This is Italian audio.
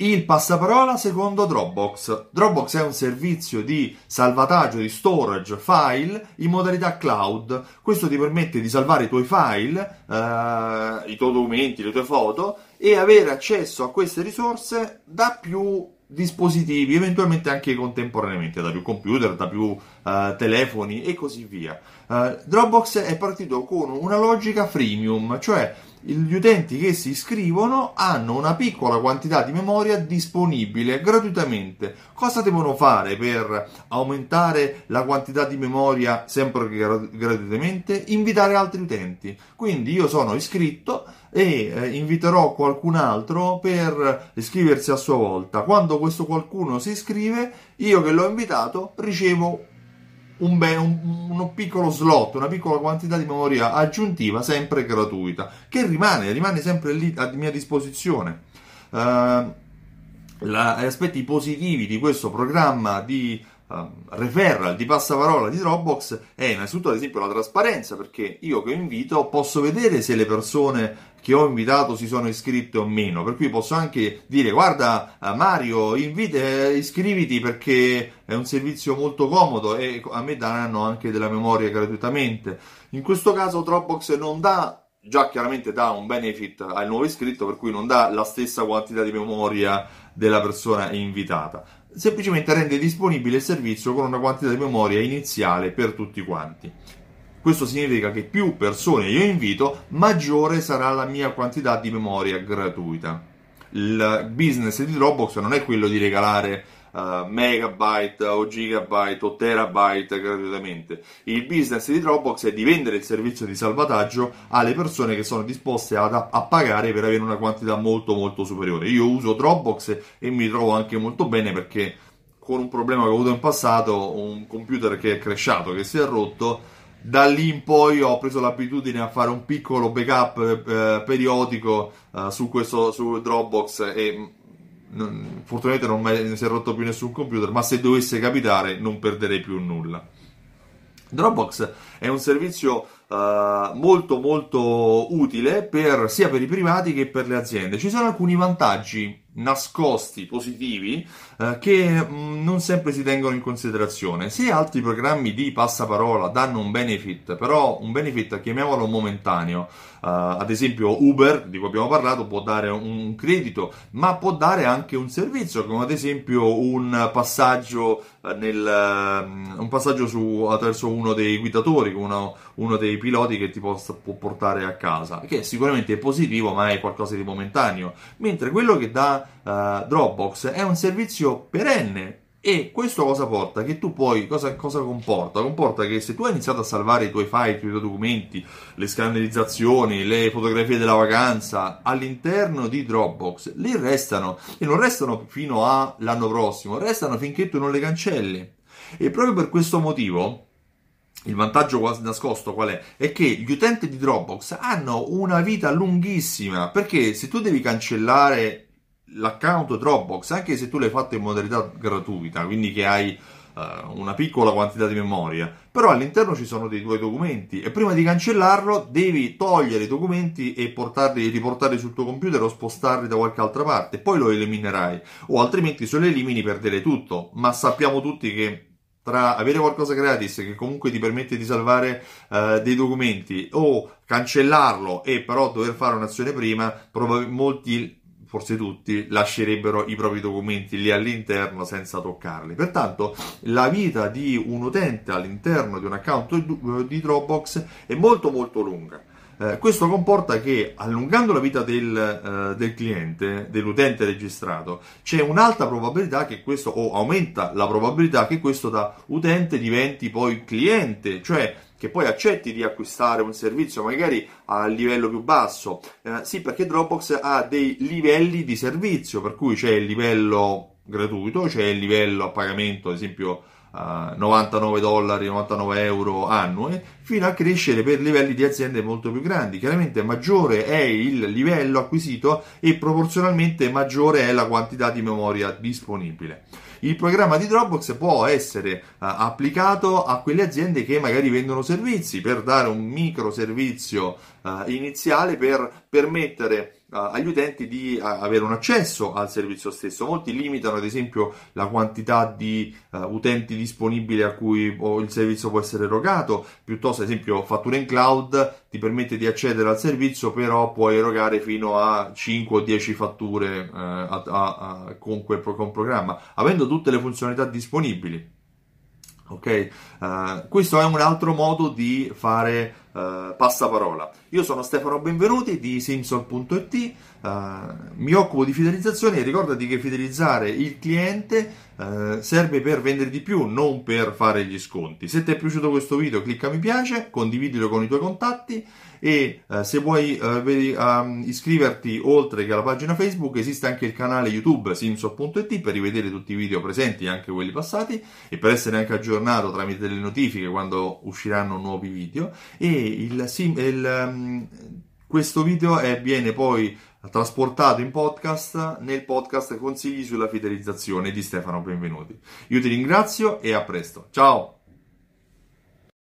Il passaparola secondo Dropbox. Dropbox è un servizio di salvataggio di storage file in modalità cloud. Questo ti permette di salvare i tuoi file, eh, i tuoi documenti, le tue foto e avere accesso a queste risorse da più dispositivi, eventualmente anche contemporaneamente, da più computer, da più uh, telefoni e così via. Uh, Dropbox è partito con una logica freemium, cioè gli utenti che si iscrivono hanno una piccola quantità di memoria disponibile gratuitamente. Cosa devono fare per aumentare la quantità di memoria sempre gratuitamente? Invitare altri utenti. Quindi io sono iscritto e eh, inviterò qualcun altro per iscriversi a sua volta. Quando questo qualcuno si iscrive, io che l'ho invitato ricevo un, be- un, un, piccolo slot, una piccola quantità di memoria aggiuntiva sempre gratuita, che rimane, rimane sempre lì a mia disposizione. Uh, la, aspetti positivi di questo programma di uh, referral, di passaparola di Dropbox è innanzitutto ad esempio la trasparenza, perché io che invito posso vedere se le persone che ho invitato si sono iscritti o meno, per cui posso anche dire guarda eh, Mario invite, iscriviti perché è un servizio molto comodo e a me daranno anche della memoria gratuitamente. In questo caso Dropbox non dà già chiaramente dà un benefit al nuovo iscritto, per cui non dà la stessa quantità di memoria della persona invitata. Semplicemente rende disponibile il servizio con una quantità di memoria iniziale per tutti quanti. Questo significa che più persone io invito, maggiore sarà la mia quantità di memoria gratuita. Il business di Dropbox non è quello di regalare uh, megabyte o gigabyte o terabyte gratuitamente. Il business di Dropbox è di vendere il servizio di salvataggio alle persone che sono disposte ad, a pagare per avere una quantità molto molto superiore. Io uso Dropbox e mi trovo anche molto bene perché con un problema che ho avuto in passato, un computer che è crashato, che si è rotto, da lì in poi ho preso l'abitudine a fare un piccolo backup eh, periodico eh, su questo su Dropbox e non, fortunatamente non mi si è rotto più nessun computer ma se dovesse capitare non perderei più nulla. Dropbox è un servizio uh, molto molto utile per, sia per i privati che per le aziende. Ci sono alcuni vantaggi nascosti positivi eh, che mh, mm, non sempre si tengono in considerazione. Se altri programmi di passaparola danno un benefit, però un benefit chiamiamolo momentaneo, eh, ad esempio Uber, di cui abbiamo parlato, può dare un credito, ma può dare anche un servizio, come ad esempio un passaggio, eh, nel, um, un passaggio su, attraverso uno dei guidatori, uno, uno dei piloti che ti possa, può portare a casa, che sicuramente è positivo, ma è qualcosa di momentaneo. Mentre quello che dà uh, Dropbox è un servizio perenne. E questo cosa porta? Che tu poi, cosa, cosa, comporta? Comporta che se tu hai iniziato a salvare i tuoi file, i tuoi documenti, le scannalizzazioni, le fotografie della vacanza all'interno di Dropbox, lì restano e non restano fino all'anno prossimo, restano finché tu non le cancelli. E proprio per questo motivo, il vantaggio quasi nascosto qual è? È che gli utenti di Dropbox hanno una vita lunghissima perché se tu devi cancellare l'account Dropbox, anche se tu l'hai fatto in modalità gratuita, quindi che hai uh, una piccola quantità di memoria, però all'interno ci sono dei tuoi documenti e prima di cancellarlo devi togliere i documenti e portarli, riportarli sul tuo computer o spostarli da qualche altra parte, poi lo eliminerai, o altrimenti se lo elimini perderai tutto, ma sappiamo tutti che tra avere qualcosa gratis che comunque ti permette di salvare uh, dei documenti o cancellarlo e però dover fare un'azione prima, prob- molti forse tutti, lascerebbero i propri documenti lì all'interno senza toccarli. Pertanto la vita di un utente all'interno di un account di Dropbox è molto molto lunga. Eh, questo comporta che allungando la vita del, uh, del, cliente, dell'utente registrato, c'è un'alta probabilità che questo, o aumenta la probabilità che questo da utente diventi poi cliente, cioè che poi accetti di acquistare un servizio magari a livello più basso. Eh, sì, perché Dropbox ha dei livelli di servizio, per cui c'è il livello gratuito, c'è il livello a pagamento, ad esempio uh, 99 dollari, 99 euro annue, fino a crescere per livelli di aziende molto più grandi. Chiaramente maggiore è il livello acquisito e proporzionalmente maggiore è la quantità di memoria disponibile il programma di Dropbox può essere uh, applicato a quelle aziende che magari vendono servizi per dare un micro servizio uh, iniziale per permettere agli utenti di avere un accesso al servizio stesso. Molti limitano ad esempio la quantità di uh, utenti disponibili a cui il servizio può essere erogato, piuttosto ad esempio Fattura in Cloud ti permette di accedere al servizio, però puoi erogare fino a 5 o 10 fatture uh, a, a, a, con quel con programma, avendo tutte le funzionalità disponibili. Ok, uh, questo è un altro modo di fare uh, passaparola. Io sono Stefano Benvenuti di Simson.it, uh, mi occupo di fidelizzazione e ricordati che fidelizzare il cliente serve per vendere di più, non per fare gli sconti. Se ti è piaciuto questo video, clicca mi piace, condividilo con i tuoi contatti e uh, se vuoi vedi, um, iscriverti oltre che alla pagina Facebook esiste anche il canale YouTube simso.it per rivedere tutti i video presenti anche quelli passati e per essere anche aggiornato tramite delle notifiche quando usciranno nuovi video e il, il, um, questo video è, viene poi trasportato in podcast nel podcast Consigli sulla fidelizzazione di Stefano Benvenuti. Io ti ringrazio e a presto. Ciao!